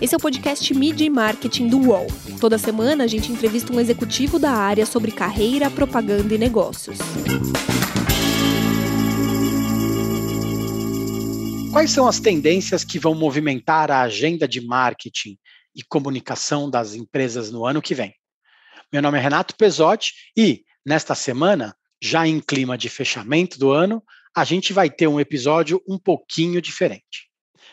Esse é o podcast Media e Marketing do UOL. Toda semana a gente entrevista um executivo da área sobre carreira, propaganda e negócios. Quais são as tendências que vão movimentar a agenda de marketing e comunicação das empresas no ano que vem? Meu nome é Renato Pesotti e, nesta semana, já em clima de fechamento do ano, a gente vai ter um episódio um pouquinho diferente.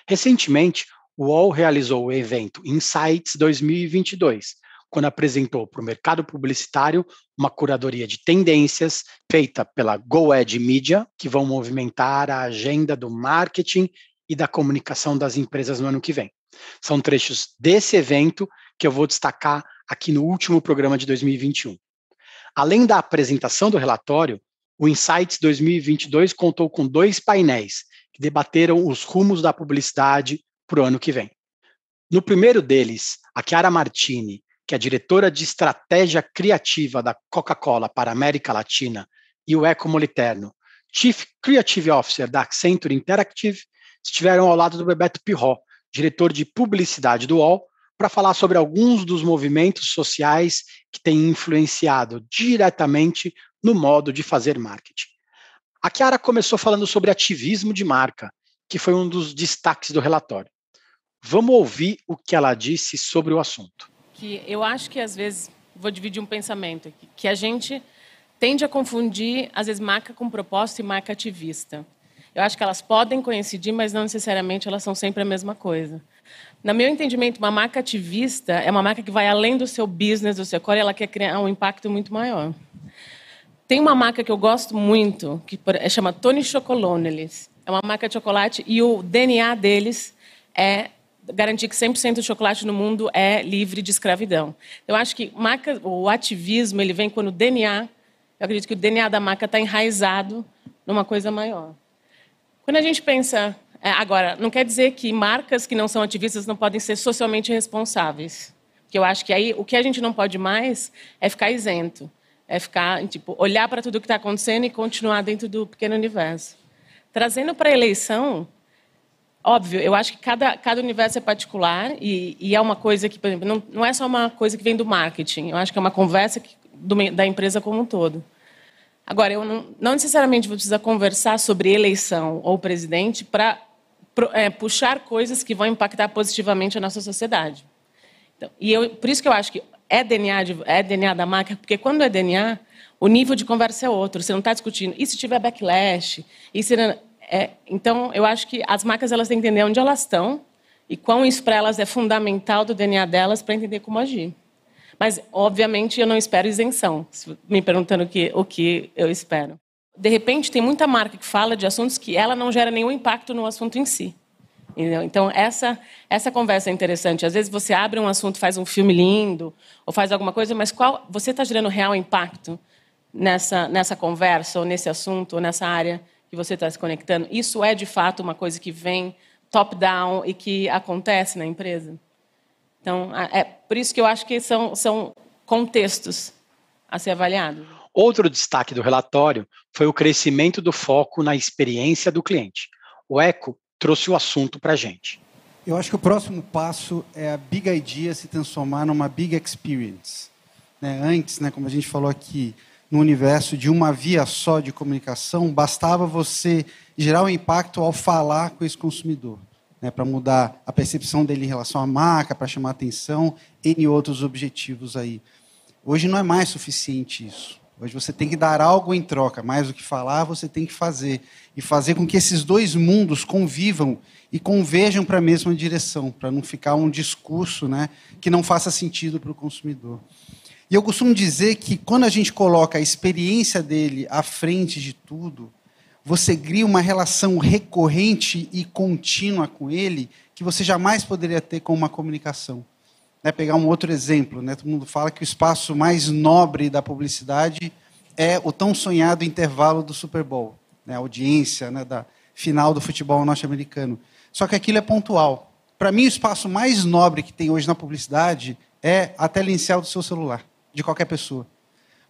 Recentemente, o UOL realizou o evento Insights 2022, quando apresentou para o mercado publicitário uma curadoria de tendências feita pela GoEd Media, que vão movimentar a agenda do marketing e da comunicação das empresas no ano que vem. São trechos desse evento que eu vou destacar aqui no último programa de 2021. Além da apresentação do relatório, o Insights 2022 contou com dois painéis que debateram os rumos da publicidade para o ano que vem. No primeiro deles, a Chiara Martini, que é diretora de estratégia criativa da Coca-Cola para a América Latina, e o Eco Moliterno, Chief Creative Officer da Accenture Interactive, estiveram ao lado do Bebeto Pirro, diretor de publicidade do UOL, para falar sobre alguns dos movimentos sociais que têm influenciado diretamente no modo de fazer marketing. A Chiara começou falando sobre ativismo de marca, que foi um dos destaques do relatório. Vamos ouvir o que ela disse sobre o assunto. Que eu acho que às vezes vou dividir um pensamento aqui, que a gente tende a confundir às vezes marca com propósito e marca ativista. Eu acho que elas podem coincidir, mas não necessariamente elas são sempre a mesma coisa. No meu entendimento, uma marca ativista é uma marca que vai além do seu business, do seu core, ela quer criar um impacto muito maior. Tem uma marca que eu gosto muito, que chama Tony Chocoloneles. É uma marca de chocolate e o DNA deles é garantir que 100% do chocolate no mundo é livre de escravidão. Eu acho que marca, o ativismo ele vem quando o DNA, eu acredito que o DNA da marca está enraizado numa coisa maior. Quando a gente pensa, é, agora, não quer dizer que marcas que não são ativistas não podem ser socialmente responsáveis. Porque eu acho que aí o que a gente não pode mais é ficar isento. É ficar, tipo, olhar para tudo o que está acontecendo e continuar dentro do pequeno universo. Trazendo para a eleição, óbvio, eu acho que cada, cada universo é particular e, e é uma coisa que, por exemplo, não, não, é só uma coisa que vem do marketing. Eu acho que é uma conversa que, do, da empresa como um todo. Agora, eu não, não necessariamente vou precisar conversar sobre eleição ou presidente para é, puxar coisas que vão impactar positivamente a nossa sociedade. Então, e eu, por isso que eu acho que é DNA, de, é DNA da marca, porque quando é DNA, o nível de conversa é outro. Você não está discutindo. E se tiver backlash? E se é, então, eu acho que as marcas elas têm que entender onde elas estão e quão isso para elas é fundamental do DNA delas para entender como agir. Mas, obviamente, eu não espero isenção, me perguntando o que, o que eu espero. De repente, tem muita marca que fala de assuntos que ela não gera nenhum impacto no assunto em si. Entendeu? Então, essa, essa conversa é interessante. Às vezes você abre um assunto, faz um filme lindo, ou faz alguma coisa, mas qual você está gerando real impacto nessa, nessa conversa, ou nesse assunto, ou nessa área que você está se conectando? Isso é, de fato, uma coisa que vem top-down e que acontece na empresa? Então, é por isso que eu acho que são, são contextos a ser avaliados. Outro destaque do relatório foi o crescimento do foco na experiência do cliente. O ECO trouxe o assunto para a gente. Eu acho que o próximo passo é a Big Idea se transformar numa Big Experience. Né? Antes, né, como a gente falou aqui, no universo de uma via só de comunicação, bastava você gerar um impacto ao falar com esse consumidor, né, para mudar a percepção dele em relação à marca, para chamar atenção, e outros objetivos aí. Hoje não é mais suficiente isso. Hoje você tem que dar algo em troca, mais do que falar, você tem que fazer. E fazer com que esses dois mundos convivam e converjam para a mesma direção, para não ficar um discurso né, que não faça sentido para o consumidor. E eu costumo dizer que quando a gente coloca a experiência dele à frente de tudo, você cria uma relação recorrente e contínua com ele que você jamais poderia ter com uma comunicação né, pegar um outro exemplo, né, todo mundo fala que o espaço mais nobre da publicidade é o tão sonhado intervalo do Super Bowl, né, a audiência né, da final do futebol norte-americano. Só que aquilo é pontual. Para mim, o espaço mais nobre que tem hoje na publicidade é a tela inicial do seu celular, de qualquer pessoa.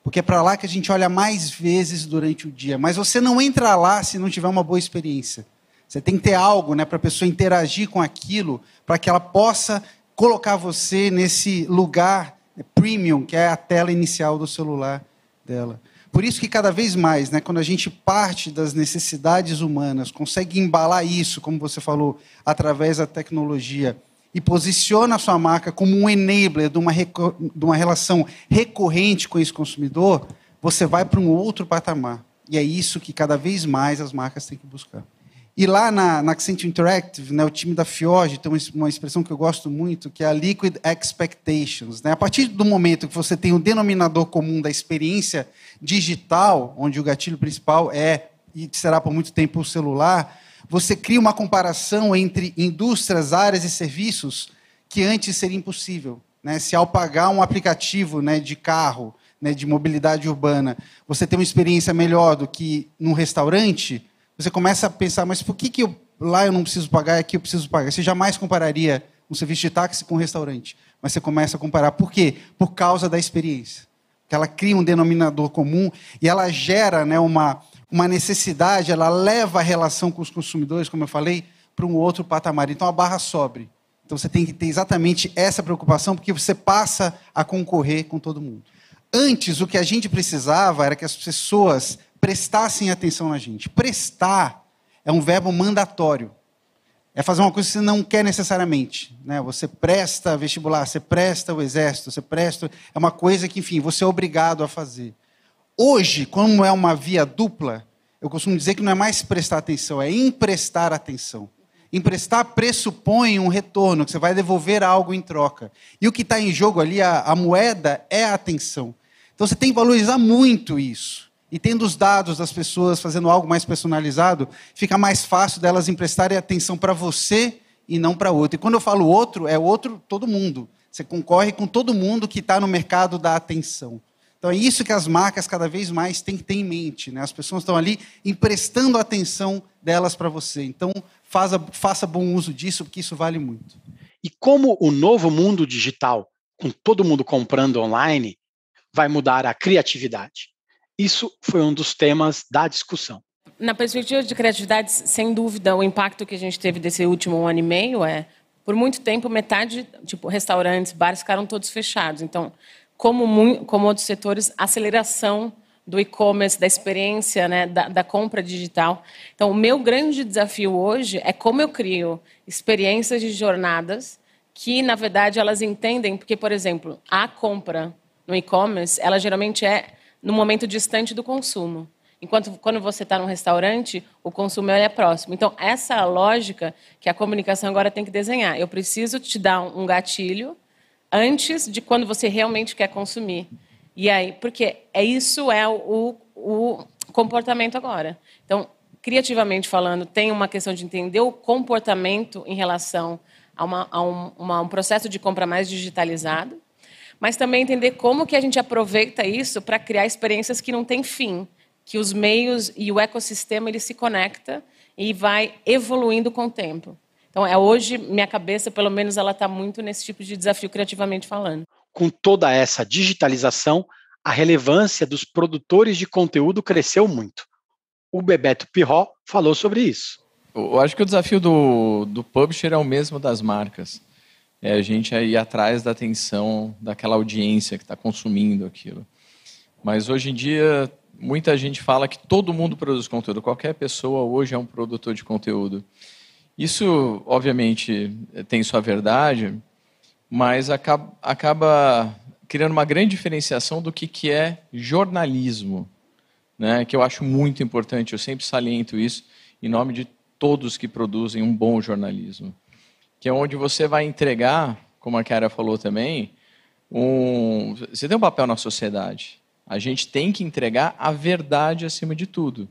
Porque é para lá que a gente olha mais vezes durante o dia. Mas você não entra lá se não tiver uma boa experiência. Você tem que ter algo né, para a pessoa interagir com aquilo, para que ela possa colocar você nesse lugar premium, que é a tela inicial do celular dela. Por isso que cada vez mais, né, quando a gente parte das necessidades humanas, consegue embalar isso, como você falou, através da tecnologia, e posiciona a sua marca como um enabler de uma, de uma relação recorrente com esse consumidor, você vai para um outro patamar. E é isso que cada vez mais as marcas têm que buscar. E lá na, na Accent Interactive, né, o time da Fiorge tem uma expressão que eu gosto muito, que é a Liquid Expectations. Né? A partir do momento que você tem o um denominador comum da experiência digital, onde o gatilho principal é e será por muito tempo o celular, você cria uma comparação entre indústrias, áreas e serviços que antes seria impossível. Né? Se ao pagar um aplicativo né, de carro, né, de mobilidade urbana, você tem uma experiência melhor do que num restaurante, você começa a pensar, mas por que, que eu, lá eu não preciso pagar e aqui eu preciso pagar? Você jamais compararia um serviço de táxi com um restaurante. Mas você começa a comparar. Por quê? Por causa da experiência. Que ela cria um denominador comum e ela gera né, uma, uma necessidade, ela leva a relação com os consumidores, como eu falei, para um outro patamar. Então a barra sobe. Então você tem que ter exatamente essa preocupação, porque você passa a concorrer com todo mundo. Antes, o que a gente precisava era que as pessoas prestassem atenção na gente. Prestar é um verbo mandatório. É fazer uma coisa que você não quer necessariamente. Né? Você presta vestibular, você presta o exército, você presta. É uma coisa que, enfim, você é obrigado a fazer. Hoje, como é uma via dupla, eu costumo dizer que não é mais prestar atenção, é emprestar atenção. Emprestar pressupõe um retorno, que você vai devolver algo em troca. E o que está em jogo ali, a, a moeda, é a atenção. Então você tem que valorizar muito isso. E tendo os dados das pessoas, fazendo algo mais personalizado, fica mais fácil delas emprestarem atenção para você e não para outro. E quando eu falo outro, é outro todo mundo. Você concorre com todo mundo que está no mercado da atenção. Então é isso que as marcas cada vez mais têm que ter em mente. Né? As pessoas estão ali emprestando a atenção delas para você. Então faça, faça bom uso disso, porque isso vale muito. E como o novo mundo digital, com todo mundo comprando online, vai mudar a criatividade? Isso foi um dos temas da discussão. Na perspectiva de criatividade, sem dúvida, o impacto que a gente teve desse último ano e meio é, por muito tempo, metade, tipo, restaurantes, bares ficaram todos fechados. Então, como, como outros setores, aceleração do e-commerce, da experiência, né, da, da, compra digital. Então, o meu grande desafio hoje é como eu crio experiências de jornadas que, na verdade, elas entendem, porque, por exemplo, a compra no e-commerce, ela geralmente é no momento distante do consumo. Enquanto quando você está num restaurante, o consumo é próximo. Então, essa lógica que a comunicação agora tem que desenhar. Eu preciso te dar um gatilho antes de quando você realmente quer consumir. E aí, porque é isso é o, o comportamento agora. Então, criativamente falando, tem uma questão de entender o comportamento em relação a, uma, a um, uma, um processo de compra mais digitalizado mas também entender como que a gente aproveita isso para criar experiências que não têm fim, que os meios e o ecossistema ele se conecta e vai evoluindo com o tempo. Então, é hoje minha cabeça, pelo menos, ela está muito nesse tipo de desafio criativamente falando. Com toda essa digitalização, a relevância dos produtores de conteúdo cresceu muito. O Bebeto Pirró falou sobre isso. Eu acho que o desafio do, do publisher é o mesmo das marcas é a gente ir atrás da atenção daquela audiência que está consumindo aquilo. Mas hoje em dia, muita gente fala que todo mundo produz conteúdo, qualquer pessoa hoje é um produtor de conteúdo. Isso, obviamente, tem sua verdade, mas acaba, acaba criando uma grande diferenciação do que, que é jornalismo, né? que eu acho muito importante, eu sempre saliento isso, em nome de todos que produzem um bom jornalismo que é onde você vai entregar, como a Kara falou também, um, você tem um papel na sociedade. A gente tem que entregar a verdade acima de tudo.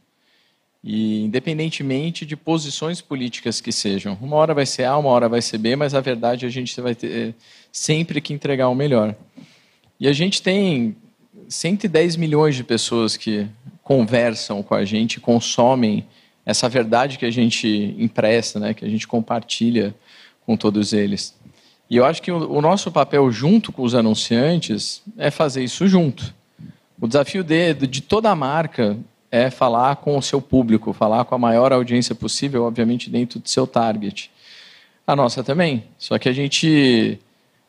E independentemente de posições políticas que sejam. Uma hora vai ser A, uma hora vai ser B, mas a verdade a gente vai ter sempre que entregar o melhor. E a gente tem 110 milhões de pessoas que conversam com a gente, consomem essa verdade que a gente empresta, né, que a gente compartilha com todos eles. E eu acho que o, o nosso papel junto com os anunciantes é fazer isso junto. O desafio de, de toda a marca é falar com o seu público, falar com a maior audiência possível, obviamente dentro do seu target. A nossa também. Só que a gente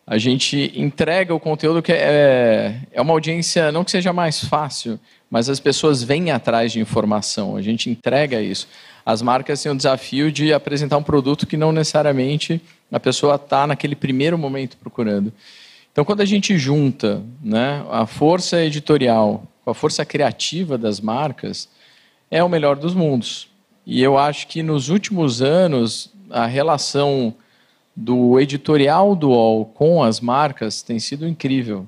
a gente entrega o conteúdo que é, é uma audiência, não que seja mais fácil, mas as pessoas vêm atrás de informação, a gente entrega isso. As marcas têm o desafio de apresentar um produto que não necessariamente a pessoa está naquele primeiro momento procurando. Então, quando a gente junta né, a força editorial com a força criativa das marcas, é o melhor dos mundos. E eu acho que nos últimos anos, a relação do editorial do UOL com as marcas tem sido incrível,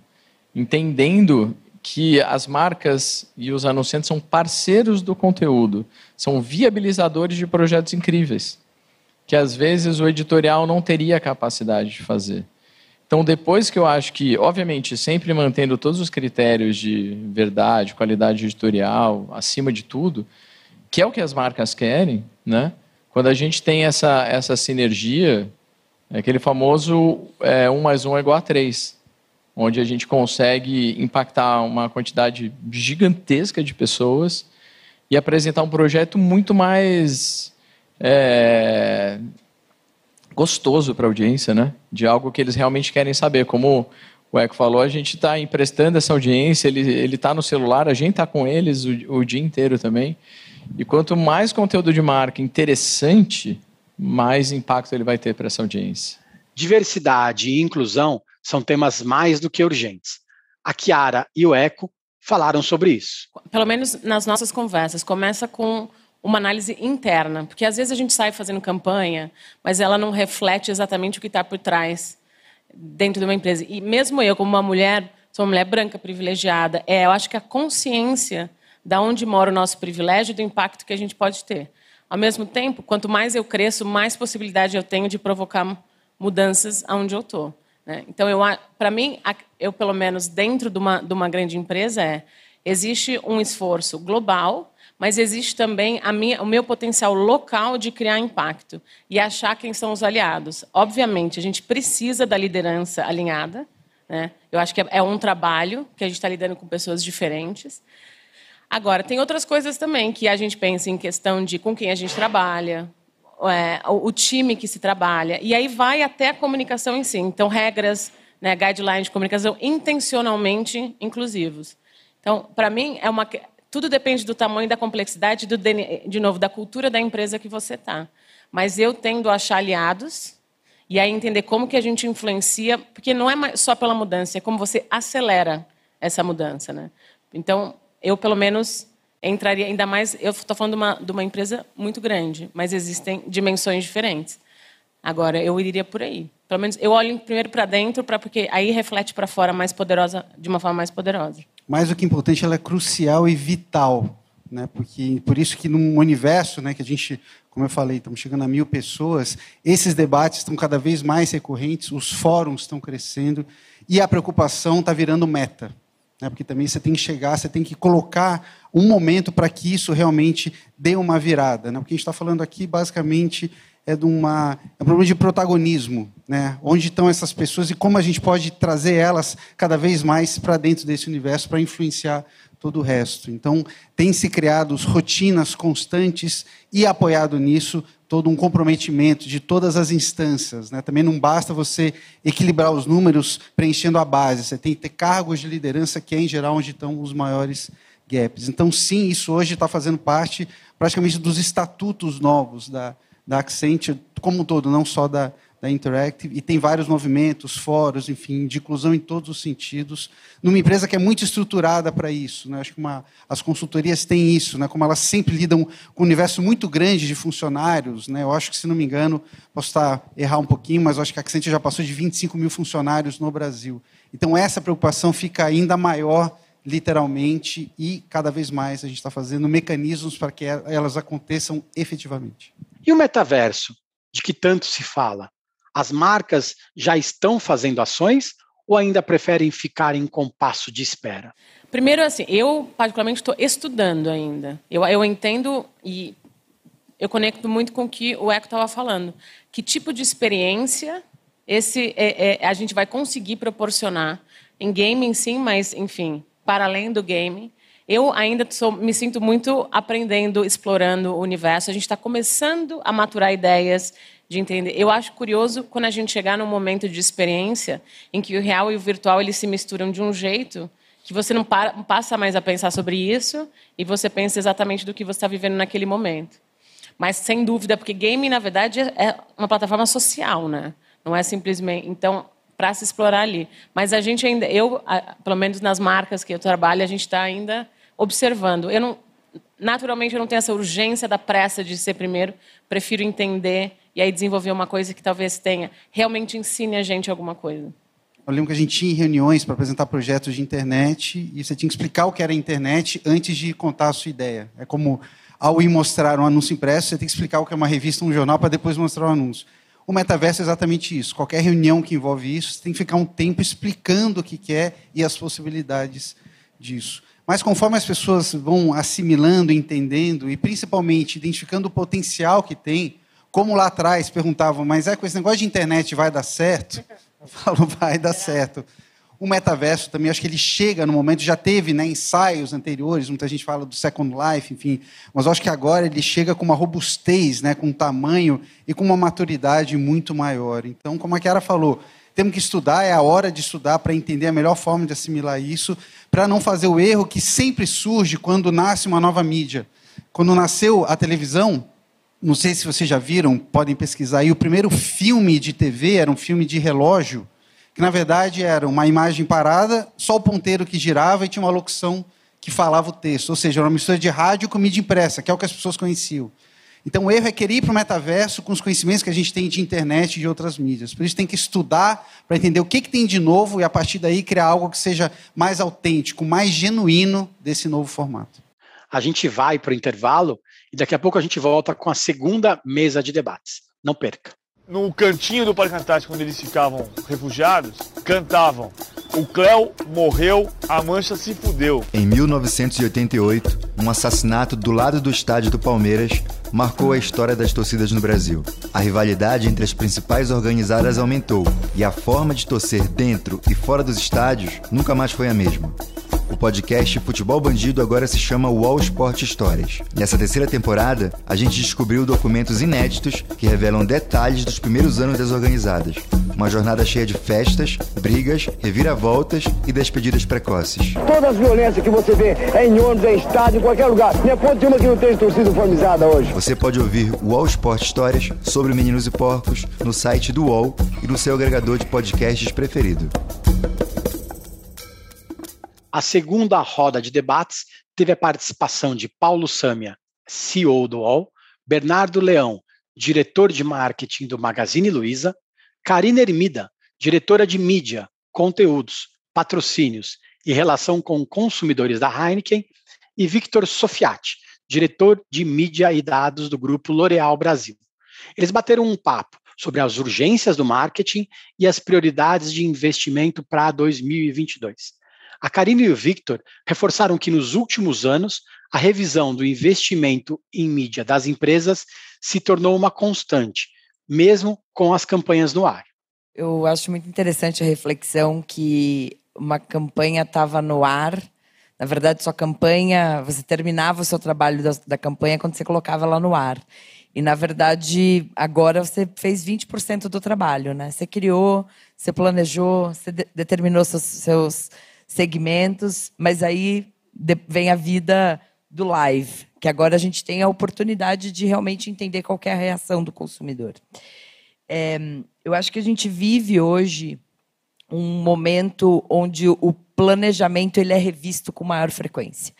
entendendo que as marcas e os anunciantes são parceiros do conteúdo, são viabilizadores de projetos incríveis, que às vezes o editorial não teria capacidade de fazer. Então, depois que eu acho que, obviamente, sempre mantendo todos os critérios de verdade, qualidade editorial, acima de tudo, que é o que as marcas querem, né? Quando a gente tem essa, essa sinergia, é aquele famoso é, 1 mais 1 é igual a 3, onde a gente consegue impactar uma quantidade gigantesca de pessoas e apresentar um projeto muito mais é, gostoso para a audiência, né? de algo que eles realmente querem saber. Como o Eco falou, a gente está emprestando essa audiência, ele está no celular, a gente está com eles o, o dia inteiro também. E quanto mais conteúdo de marca interessante, mais impacto ele vai ter para essa audiência. Diversidade e inclusão são temas mais do que urgentes. A Kiara e o Eco falaram sobre isso. Pelo menos nas nossas conversas, começa com uma análise interna, porque às vezes a gente sai fazendo campanha, mas ela não reflete exatamente o que está por trás dentro de uma empresa. E mesmo eu, como uma mulher, sou uma mulher branca privilegiada, é, eu acho que a consciência da onde mora o nosso privilégio e do impacto que a gente pode ter. Ao mesmo tempo, quanto mais eu cresço, mais possibilidade eu tenho de provocar mudanças aonde eu estou. Né? Então, para mim, eu pelo menos dentro de uma, de uma grande empresa é existe um esforço global, mas existe também minha, o meu potencial local de criar impacto e achar quem são os aliados. Obviamente, a gente precisa da liderança alinhada. Né? Eu acho que é, é um trabalho que a gente está lidando com pessoas diferentes. Agora, tem outras coisas também que a gente pensa em questão de com quem a gente trabalha, é, o, time que se trabalha, e aí vai até a comunicação em si. Então, regras, né, guidelines de comunicação intencionalmente inclusivos. Então, para mim, é uma, tudo depende do tamanho da complexidade, do, de novo, da cultura da empresa que você está. Mas eu tendo a achar aliados e aí entender como que a gente influencia, porque não é só pela mudança, é como você acelera essa mudança. Né? Então, eu, pelo menos, entraria ainda mais. Eu estou falando de uma, de uma empresa muito grande, mas existem dimensões diferentes. Agora, eu iria por aí. Pelo menos eu olho primeiro para dentro, para porque aí reflete para fora mais poderosa, de uma forma mais poderosa. Mais do que importante, ela é crucial e vital, né? Porque por isso que num universo, né, que a gente, como eu falei, estamos chegando a mil pessoas, esses debates estão cada vez mais recorrentes, os fóruns estão crescendo e a preocupação está virando meta né? porque também você tem que chegar, você tem que colocar um momento para que isso realmente dê uma virada. Né? O que a gente está falando aqui, basicamente, é, de uma, é um problema de protagonismo. Né? Onde estão essas pessoas e como a gente pode trazer elas cada vez mais para dentro desse universo para influenciar todo o resto. Então, tem se criado rotinas constantes e apoiado nisso todo um comprometimento de todas as instâncias. Né? Também não basta você equilibrar os números preenchendo a base, você tem que ter cargos de liderança que é, em geral, onde estão os maiores gaps. Então, sim, isso hoje está fazendo parte praticamente dos estatutos novos da, da Accenture como um todo, não só da, da Interactive, e tem vários movimentos, fóruns, enfim, de inclusão em todos os sentidos, numa empresa que é muito estruturada para isso. Né? Acho que uma, as consultorias têm isso, né? como elas sempre lidam com um universo muito grande de funcionários. Né? Eu acho que, se não me engano, posso estar errar um pouquinho, mas acho que a Accenture já passou de 25 mil funcionários no Brasil. Então, essa preocupação fica ainda maior literalmente, e cada vez mais a gente está fazendo mecanismos para que elas aconteçam efetivamente. E o metaverso, de que tanto se fala? As marcas já estão fazendo ações ou ainda preferem ficar em compasso de espera? Primeiro, assim, eu particularmente estou estudando ainda. Eu, eu entendo e eu conecto muito com o que o Eco estava falando. Que tipo de experiência esse é, é, a gente vai conseguir proporcionar em gaming, sim, mas enfim, para além do game. Eu ainda sou, me sinto muito aprendendo, explorando o universo. A gente está começando a maturar ideias de entender. Eu acho curioso quando a gente chegar num momento de experiência em que o real e o virtual eles se misturam de um jeito que você não, para, passa mais a pensar sobre isso e você pensa exatamente do que você está vivendo naquele momento. Mas sem dúvida, porque game na verdade é uma plataforma social, né? Não é simplesmente então para se explorar ali. Mas a gente ainda, eu, pelo menos nas marcas que eu trabalho, a gente está ainda observando. Eu não, naturalmente, eu não tenho essa urgência da pressa de ser primeiro. Prefiro entender e aí desenvolver uma coisa que talvez tenha realmente ensine a gente alguma coisa. Eu lembro que a gente tinha reuniões para apresentar projetos de internet e você tinha que explicar o que era a internet antes de contar a sua ideia. É como ao ir mostrar um anúncio impresso, você tem que explicar o que é uma revista, um jornal, para depois mostrar o anúncio. O metaverso é exatamente isso. Qualquer reunião que envolve isso, você tem que ficar um tempo explicando o que é e as possibilidades disso. Mas conforme as pessoas vão assimilando, entendendo e principalmente identificando o potencial que tem, como lá atrás perguntavam, mas é com esse negócio de internet vai dar certo? Eu falo, vai dar certo. O metaverso também, acho que ele chega no momento, já teve né, ensaios anteriores, muita gente fala do Second Life, enfim, mas acho que agora ele chega com uma robustez, né, com um tamanho e com uma maturidade muito maior. Então, como a Kiara falou, temos que estudar, é a hora de estudar para entender a melhor forma de assimilar isso, para não fazer o erro que sempre surge quando nasce uma nova mídia. Quando nasceu a televisão, não sei se vocês já viram, podem pesquisar aí. O primeiro filme de TV era um filme de relógio, que na verdade era uma imagem parada, só o ponteiro que girava e tinha uma locução que falava o texto. Ou seja, era uma mistura de rádio com mídia impressa, que é o que as pessoas conheciam. Então o erro é querer ir para o metaverso com os conhecimentos que a gente tem de internet e de outras mídias. Por isso tem que estudar para entender o que, que tem de novo e a partir daí criar algo que seja mais autêntico, mais genuíno desse novo formato. A gente vai para o intervalo e daqui a pouco a gente volta com a segunda mesa de debates. Não perca. No cantinho do Parque Antártico, onde eles ficavam refugiados, cantavam o Cléo morreu, a mancha se fudeu. Em 1988, um assassinato do lado do estádio do Palmeiras marcou a história das torcidas no Brasil. A rivalidade entre as principais organizadas aumentou e a forma de torcer dentro e fora dos estádios nunca mais foi a mesma. O podcast Futebol Bandido agora se chama Wall Sport Histórias. Nessa terceira temporada, a gente descobriu documentos inéditos que revelam detalhes dos primeiros anos das organizadas. Uma jornada cheia de festas, brigas, reviravoltas e despedidas precoces. Todas as violências que você vê é em ônibus, é em estádio, em qualquer lugar. Me aponte uma que não tem torcida formizada hoje. Você pode ouvir Wall Sport Histórias sobre Meninos e Porcos no site do UOL e no seu agregador de podcasts preferido. A segunda roda de debates teve a participação de Paulo Sâmia, CEO do UOL, Bernardo Leão, diretor de marketing do Magazine Luiza, Karina Ermida, diretora de mídia, conteúdos, patrocínios e relação com consumidores da Heineken, e Victor Sofiati, diretor de mídia e dados do grupo L'Oréal Brasil. Eles bateram um papo sobre as urgências do marketing e as prioridades de investimento para 2022. A Karine e o Victor reforçaram que nos últimos anos a revisão do investimento em mídia das empresas se tornou uma constante, mesmo com as campanhas no ar. Eu acho muito interessante a reflexão que uma campanha estava no ar. Na verdade, sua campanha, você terminava o seu trabalho da, da campanha quando você colocava ela no ar. E, na verdade, agora você fez 20% do trabalho, né? Você criou, você planejou, você de determinou seus, seus segmentos, mas aí vem a vida do live, que agora a gente tem a oportunidade de realmente entender qual é a reação do consumidor. É, eu acho que a gente vive hoje um momento onde o planejamento ele é revisto com maior frequência.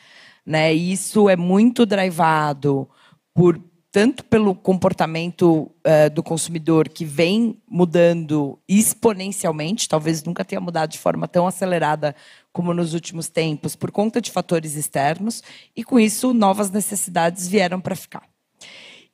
Né? Isso é muito drivado por tanto pelo comportamento uh, do consumidor que vem mudando exponencialmente, talvez nunca tenha mudado de forma tão acelerada como nos últimos tempos, por conta de fatores externos, e com isso novas necessidades vieram para ficar.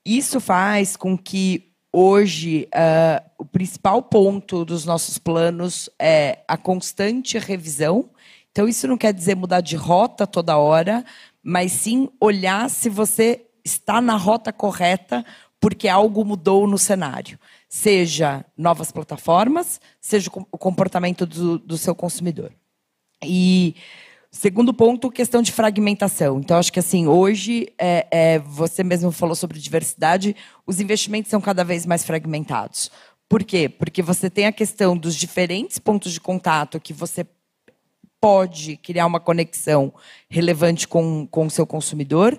Isso faz com que hoje uh, o principal ponto dos nossos planos é a constante revisão. Então, isso não quer dizer mudar de rota toda hora, mas sim olhar se você está na rota correta porque algo mudou no cenário. Seja novas plataformas, seja o comportamento do, do seu consumidor. E Segundo ponto, questão de fragmentação. Então, acho que assim, hoje, é, é, você mesmo falou sobre diversidade, os investimentos são cada vez mais fragmentados. Por quê? Porque você tem a questão dos diferentes pontos de contato que você pode criar uma conexão relevante com, com o seu consumidor,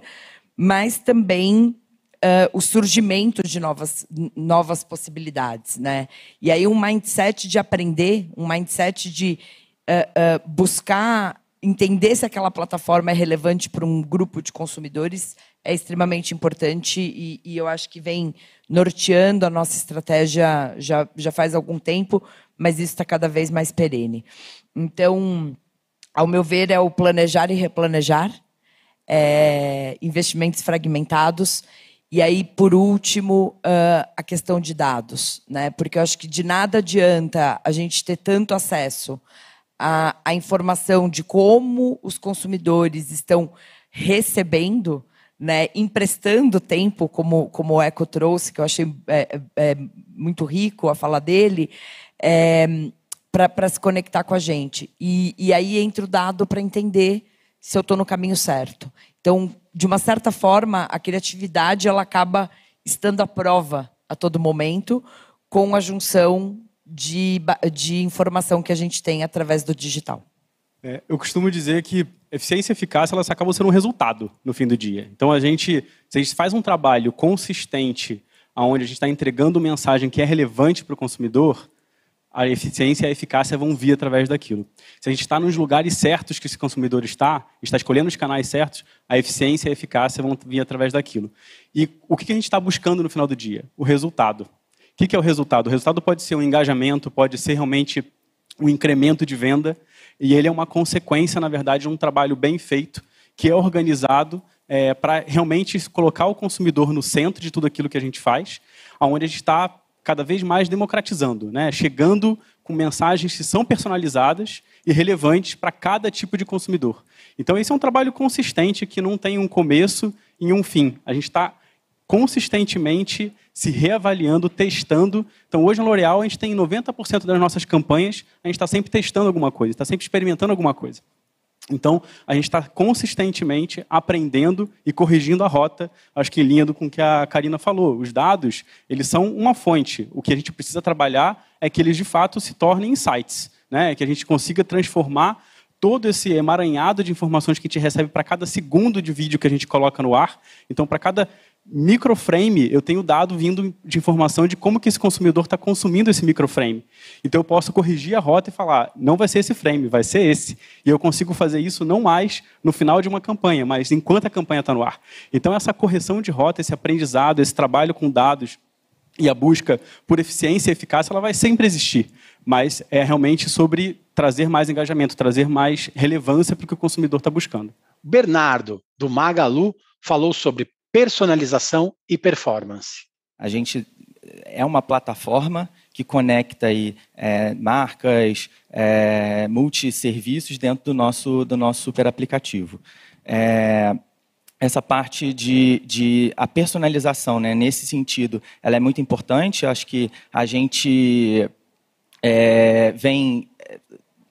mas também uh, o surgimento de novas, novas possibilidades. Né? E aí um mindset de aprender, um mindset de uh, uh, buscar entender se aquela plataforma é relevante para um grupo de consumidores é extremamente importante e, e, eu acho que vem norteando a nossa estratégia já, já faz algum tempo, mas isso está cada vez mais perene. Então, ao meu ver, é o planejar e replanejar, é, investimentos fragmentados e aí, por último, uh, a questão de dados, né? Porque eu acho que de nada adianta a gente ter tanto acesso à, à informação de como os consumidores estão recebendo, né, emprestando tempo, como, como o Eco trouxe, que eu achei é, é, é muito rico a fala dele, é, para se conectar com a gente. E, e aí entra o dado para entender se eu estou no caminho certo. Então, de uma certa forma, a criatividade ela acaba estando à prova a todo momento com a junção de, de informação que a gente tem através do digital. É, eu costumo dizer que eficiência e eficácia elas acabam sendo um resultado no fim do dia. Então, a gente, se a gente faz um trabalho consistente, onde a gente está entregando mensagem que é relevante para o consumidor, a eficiência e a eficácia vão vir através daquilo. Se a gente está nos lugares certos que esse consumidor está, está escolhendo os canais certos, a eficiência e a eficácia vão vir através daquilo. E o que a gente está buscando no final do dia? O resultado. O que é o resultado? O resultado pode ser um engajamento, pode ser realmente um incremento de venda, e ele é uma consequência, na verdade, de um trabalho bem feito, que é organizado é, para realmente colocar o consumidor no centro de tudo aquilo que a gente faz, onde a gente está cada vez mais democratizando, né? chegando com mensagens que são personalizadas e relevantes para cada tipo de consumidor. Então, esse é um trabalho consistente que não tem um começo e um fim. A gente está consistentemente se reavaliando, testando. Então, hoje na L'Oréal, a gente tem 90% das nossas campanhas, a gente está sempre testando alguma coisa, está sempre experimentando alguma coisa. Então, a gente está consistentemente aprendendo e corrigindo a rota, acho que em linha com o que a Karina falou. Os dados, eles são uma fonte. O que a gente precisa trabalhar é que eles, de fato, se tornem insights, né? que a gente consiga transformar todo esse emaranhado de informações que a gente recebe para cada segundo de vídeo que a gente coloca no ar. Então, para cada microframe, eu tenho dado vindo de informação de como que esse consumidor está consumindo esse microframe. Então eu posso corrigir a rota e falar, não vai ser esse frame, vai ser esse. E eu consigo fazer isso não mais no final de uma campanha, mas enquanto a campanha está no ar. Então essa correção de rota, esse aprendizado, esse trabalho com dados e a busca por eficiência e eficácia, ela vai sempre existir. Mas é realmente sobre trazer mais engajamento, trazer mais relevância para o que o consumidor está buscando. Bernardo, do Magalu, falou sobre personalização e performance. A gente é uma plataforma que conecta aí, é, marcas, é, multisserviços dentro do nosso, do nosso super aplicativo. É, essa parte de, de a personalização, né, nesse sentido, ela é muito importante. Acho que a gente é, vem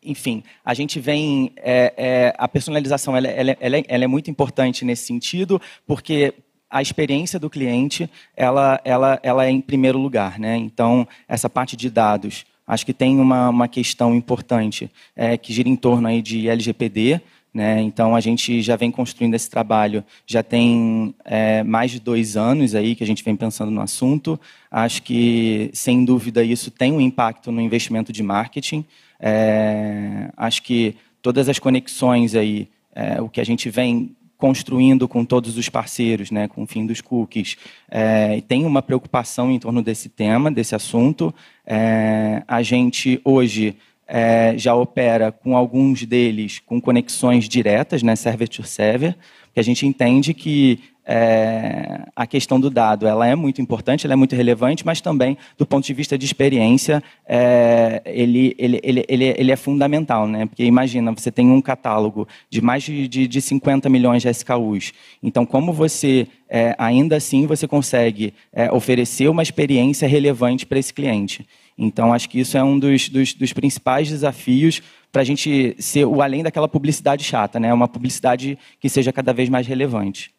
enfim, a gente vem. É, é, a personalização ela, ela, ela, é, ela, é, muito importante nesse sentido, porque a experiência do cliente ela, ela, ela é em primeiro lugar. Né? Então, essa parte de dados, acho que tem uma, uma questão importante é, que gira em torno aí de LGPD. Né? Então, a gente já vem construindo esse trabalho, já tem é, mais de dois anos aí que a gente vem pensando no assunto. Acho que, sem dúvida, isso tem um impacto no investimento de marketing. É, acho que todas as conexões aí, é, o que a gente vem construindo com todos os parceiros, né, com o fim dos cookies. É, tem uma preocupação em torno desse tema, desse assunto. É, a gente hoje é, já opera com alguns deles com conexões diretas, né, server to server, que a gente entende que é, a questão do dado ela é muito importante, ela é muito relevante, mas também, do ponto de vista de experiência, é, ele, ele, ele, ele, é fundamental. Né? Porque imagina, você tem um catálogo de mais de, de, de 50 milhões de SKUs. Então, como você, é, ainda assim, você consegue é, oferecer uma experiência relevante para esse cliente? Então, acho que isso é um dos, dos, dos principais desafios para a gente ser o além daquela publicidade chata, né? Uma publicidade que seja cada vez mais relevante.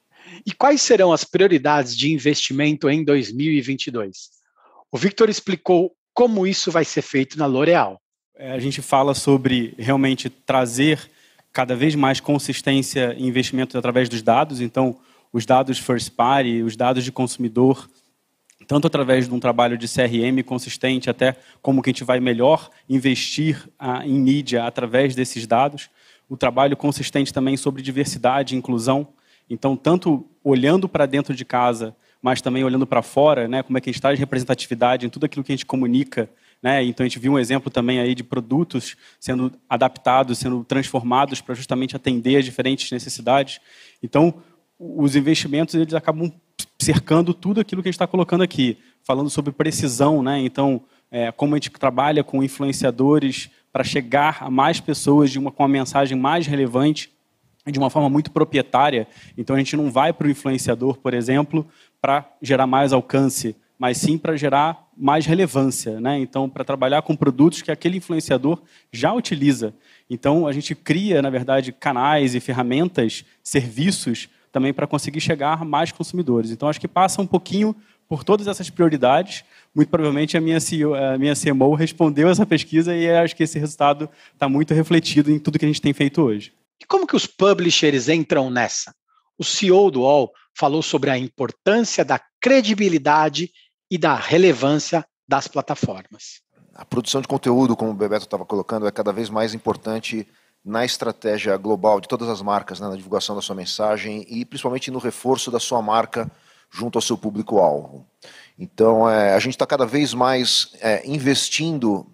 E quais serão as prioridades de investimento em 2022? O Victor explicou como isso vai ser feito na L'Oréal. É, a gente fala sobre realmente trazer cada vez mais consistência em investimento através dos dados. Então, os dados first party, os dados de consumidor, tanto através de um trabalho de CRM consistente, até como que a gente vai melhor investir ah, em mídia através desses dados. O trabalho consistente também sobre diversidade e inclusão. Então, tanto olhando para dentro de casa, mas também olhando para fora, né, como é que a gente de representatividade em tudo aquilo que a gente comunica. Né? Então, a gente viu um exemplo também aí de produtos sendo adaptados, sendo transformados para justamente atender as diferentes necessidades. Então, os investimentos eles acabam cercando tudo aquilo que a gente está colocando aqui, falando sobre precisão, né? Então, é, como a gente trabalha com influenciadores para chegar a mais pessoas de uma, com uma mensagem mais relevante, de uma forma muito proprietária. Então, a gente não vai para o influenciador, por exemplo, para gerar mais alcance, mas sim para gerar mais relevância, né? Então, para trabalhar com produtos que aquele influenciador já utiliza. Então, a gente cria, na verdade, canais e ferramentas, serviços também para conseguir chegar a mais consumidores. Então, acho que passa um pouquinho por todas essas prioridades. Muito provavelmente a minha, CEO, a minha CMO respondeu essa pesquisa e acho que esse resultado está muito refletido em tudo que a gente tem feito hoje. E como que os publishers entram nessa? O CEO do UOL falou sobre a importância da credibilidade e da relevância das plataformas. A produção de conteúdo, como o Bebeto estava colocando, é cada vez mais importante na estratégia global de todas as marcas, né, na divulgação da sua mensagem e principalmente no reforço da sua marca junto ao seu público-alvo. Então, é, a gente está cada vez mais é, investindo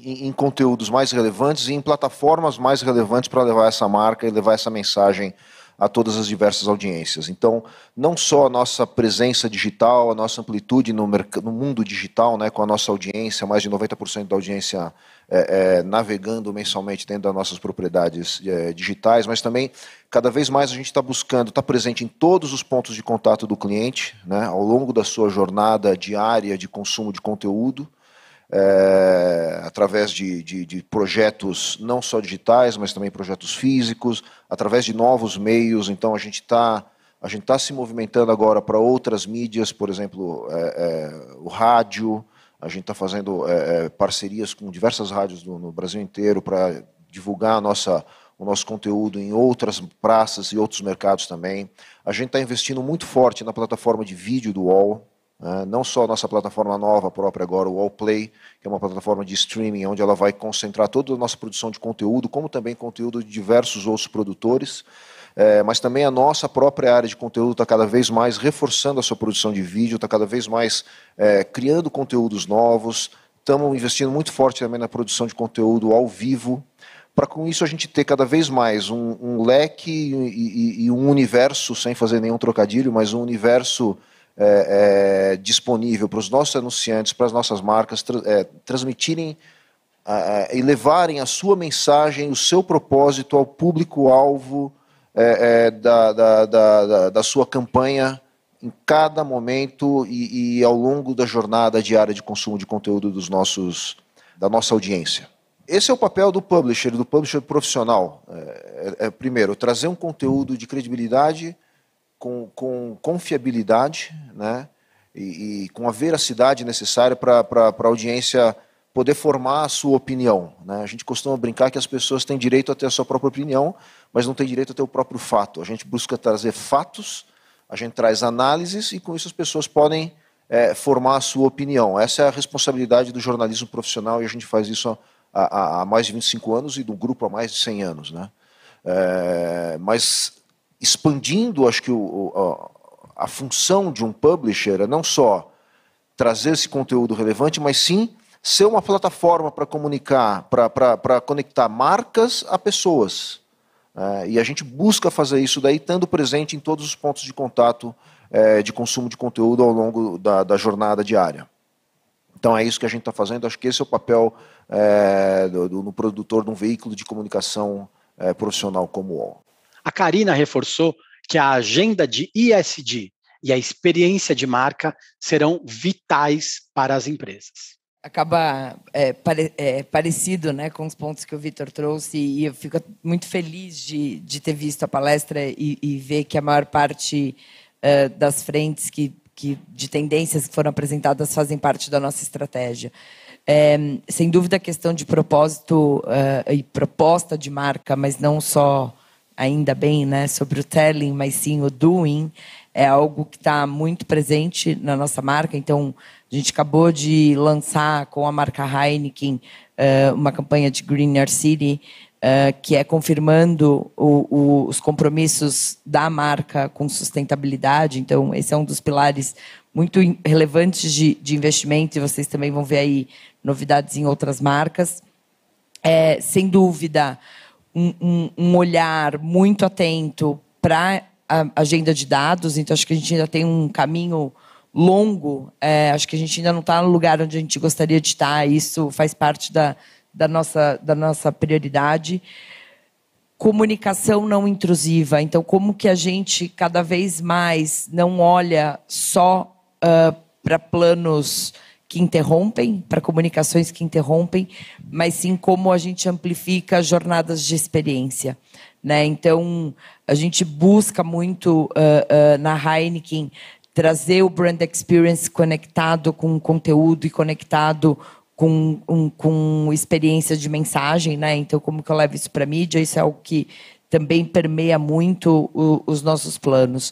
em, conteúdos mais relevantes e em plataformas mais relevantes para levar essa marca e levar essa mensagem a todas as diversas audiências. Então, não só a nossa presença digital, a nossa amplitude no, no mundo digital, né, com a nossa audiência, mais de 90% da audiência é, é, navegando mensalmente dentro das nossas propriedades é, digitais, mas também cada vez mais a gente está buscando estar tá presente em todos os pontos de contato do cliente, né, ao longo da sua jornada diária de consumo de conteúdo é, através de, de, de, projetos não só digitais, mas também projetos físicos, através de novos meios. Então a gente está a gente está se movimentando agora para outras mídias, por exemplo, é, é, o rádio. A gente está fazendo é, é, parcerias com diversas rádios no, no Brasil inteiro para divulgar nossa, o nosso conteúdo em outras praças e outros mercados também. A gente está investindo muito forte na plataforma de vídeo do UOL. Uh, não só a nossa plataforma nova própria agora, o Allplay, que é uma plataforma de streaming onde ela vai concentrar toda a nossa produção de conteúdo, como também conteúdo de diversos outros produtores, é, mas também a nossa própria área de conteúdo está cada vez mais reforçando a sua produção de vídeo, está cada vez mais é, criando conteúdos novos, estamos investindo muito forte também na produção de conteúdo ao vivo, para com isso a gente ter cada vez mais um, um leque e, e, e um universo, sem fazer nenhum trocadilho, mas um universo é, é, disponível para os nossos anunciantes, para as nossas marcas, tra é, transmitirem e levarem a sua mensagem, o seu propósito ao público-alvo é, é, da, da, da, da, sua campanha em cada momento e, e, ao longo da jornada diária de consumo de conteúdo dos nossos, da nossa audiência. Esse é o papel do publisher, do publisher profissional. É, é, primeiro, trazer um conteúdo de credibilidade com, com confiabilidade né, e, e, com a veracidade necessária para a audiência poder formar a sua opinião. Né? A gente costuma brincar que as pessoas têm direito a ter a sua própria opinião, mas não têm direito a ter o próprio fato. A gente busca trazer fatos, a gente traz análises e com isso as pessoas podem é, formar a sua opinião. Essa é a responsabilidade do jornalismo profissional e a gente faz isso há, há, há mais de 25 anos e do grupo há mais de 100 anos. Né? É, mas expandindo, acho que o, a, a função de um publisher é não só trazer esse conteúdo relevante, mas sim ser uma plataforma para comunicar, para conectar marcas a pessoas. É, e a gente busca fazer isso daí, estando presente em todos os pontos de contato é, de consumo de conteúdo ao longo da, da, jornada diária. Então é isso que a gente está fazendo. Acho que esse é o papel é, do, do, produtor de um veículo de comunicação é, profissional como o. A Karina reforçou que a agenda de ISD e a experiência de marca serão vitais para as empresas. acaba é, pare, é, parecido né, com os pontos que o Vitor trouxe e eu fico muito feliz de, de ter visto a palestra e, e ver que a maior parte uh, das frentes que, que, de tendências que foram apresentadas fazem parte da nossa estratégia. É, sem dúvida a questão de propósito uh, e proposta de marca, mas não só ainda bem né, sobre o telling, mas sim o doing, é algo que está muito presente na nossa marca. Então, a gente acabou de lançar com a marca Heineken uh, uma campanha de Green Your City, uh, que é confirmando os compromissos da marca com sustentabilidade. Então, esse é um dos pilares muito relevantes de, de investimento, e vocês também vão ver aí novidades em outras marcas. É, sem dúvida, um, um, olhar muito atento para a agenda de dados, então acho que a gente ainda tem um caminho longo. É, acho que a gente ainda não está no lugar onde a gente gostaria de estar. Isso faz parte da, da, nossa, da nossa prioridade. Comunicação não intrusiva. Então, como que a gente cada vez mais não olha só uh, para planos que interrompem, para comunicações que interrompem, mas sim como a gente amplifica jornadas de experiência. Né? Então, a gente busca muito uh, uh, na Heineken trazer o brand experience conectado com conteúdo e conectado com, um, com experiência de mensagem, né? Então, como que eu levo isso para a mídia? Isso é algo que também permeia muito o, os nossos planos.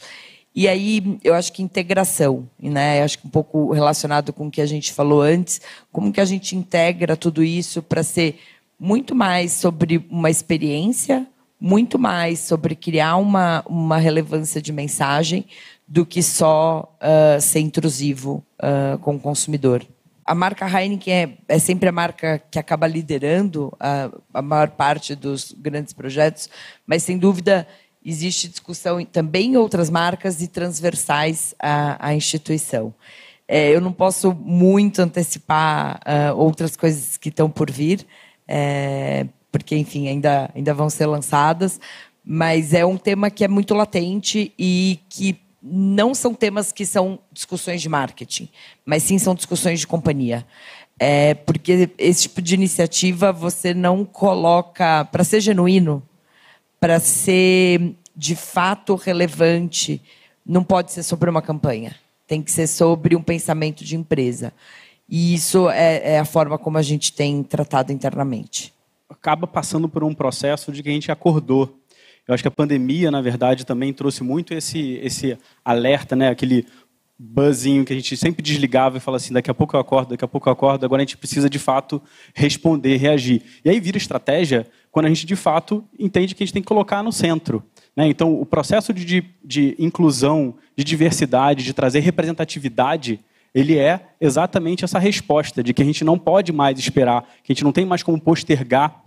E aí, eu acho que integração, né? Eu acho que um pouco relacionado com o que a gente falou antes, como que a gente integra tudo isso para ser muito mais sobre uma experiência, muito mais sobre criar uma, uma relevância de mensagem do que só uh, ser intrusivo uh, com o consumidor. A marca Heineken é, é sempre a marca que acaba liderando a, a maior parte dos grandes projetos, mas sem dúvida existe discussão também em outras marcas e transversais à, à instituição. É, eu não posso muito antecipar uh, outras coisas que estão por vir, é, porque, enfim, ainda, ainda vão ser lançadas, mas é um tema que é muito latente e que não são temas que são discussões de marketing, mas sim são discussões de companhia. É, porque esse tipo de iniciativa você não coloca, para ser genuíno, para ser de fato relevante, não pode ser sobre uma campanha. Tem que ser sobre um pensamento de empresa. E isso é, é a forma como a gente tem tratado internamente. Acaba passando por um processo de que a gente acordou eu acho que a pandemia, na verdade, também trouxe muito esse, esse alerta, né? aquele buzzinho que a gente sempre desligava e falava assim, daqui a pouco eu acordo, daqui a pouco eu acordo, agora a gente precisa de fato responder, reagir. E aí vira estratégia quando a gente de fato entende que a gente tem que colocar no centro. Né? Então, o processo de, de, inclusão, de diversidade, de trazer representatividade, ele é exatamente essa resposta de que a gente não pode mais esperar, que a gente não tem mais como postergar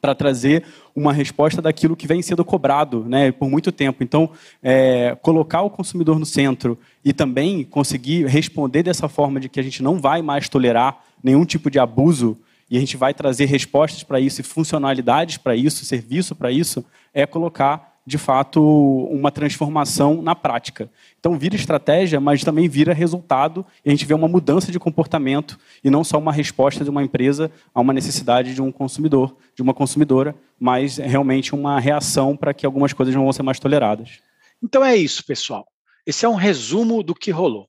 para trazer uma resposta daquilo que vem sendo cobrado né, por muito tempo. Então, é, colocar o consumidor no centro e também conseguir responder dessa forma de que a gente não vai mais tolerar nenhum tipo de abuso e a gente vai trazer respostas para isso e funcionalidades para isso, serviço para isso, é colocar de fato, uma transformação na prática. Então, vira estratégia, mas também vira resultado, e a gente vê uma mudança de comportamento, e não só uma resposta de uma empresa a uma necessidade de um consumidor, de uma consumidora, mas realmente uma reação para que algumas coisas não vão ser mais toleradas. Então é isso, pessoal. Esse é um resumo do que rolou.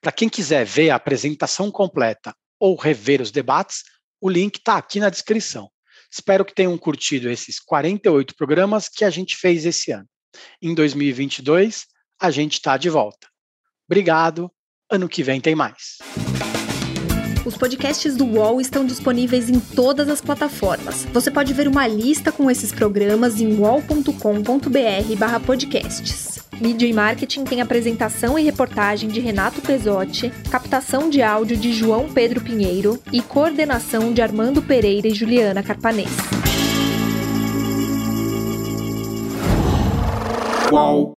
Para quem quiser ver a apresentação completa ou rever os debates, o link está aqui na descrição. Espero que tenham curtido esses 48 programas que a gente fez esse ano. Em 2022, a gente está de volta. Obrigado. Ano que vem tem mais. Os podcasts do UOL estão disponíveis em todas as plataformas. Você pode ver uma lista com esses programas em wall.com.br/podcasts. Mídia e Marketing tem apresentação e reportagem de Renato Pesotti, captação de áudio de João Pedro Pinheiro e coordenação de Armando Pereira e Juliana Carpanês. Qual?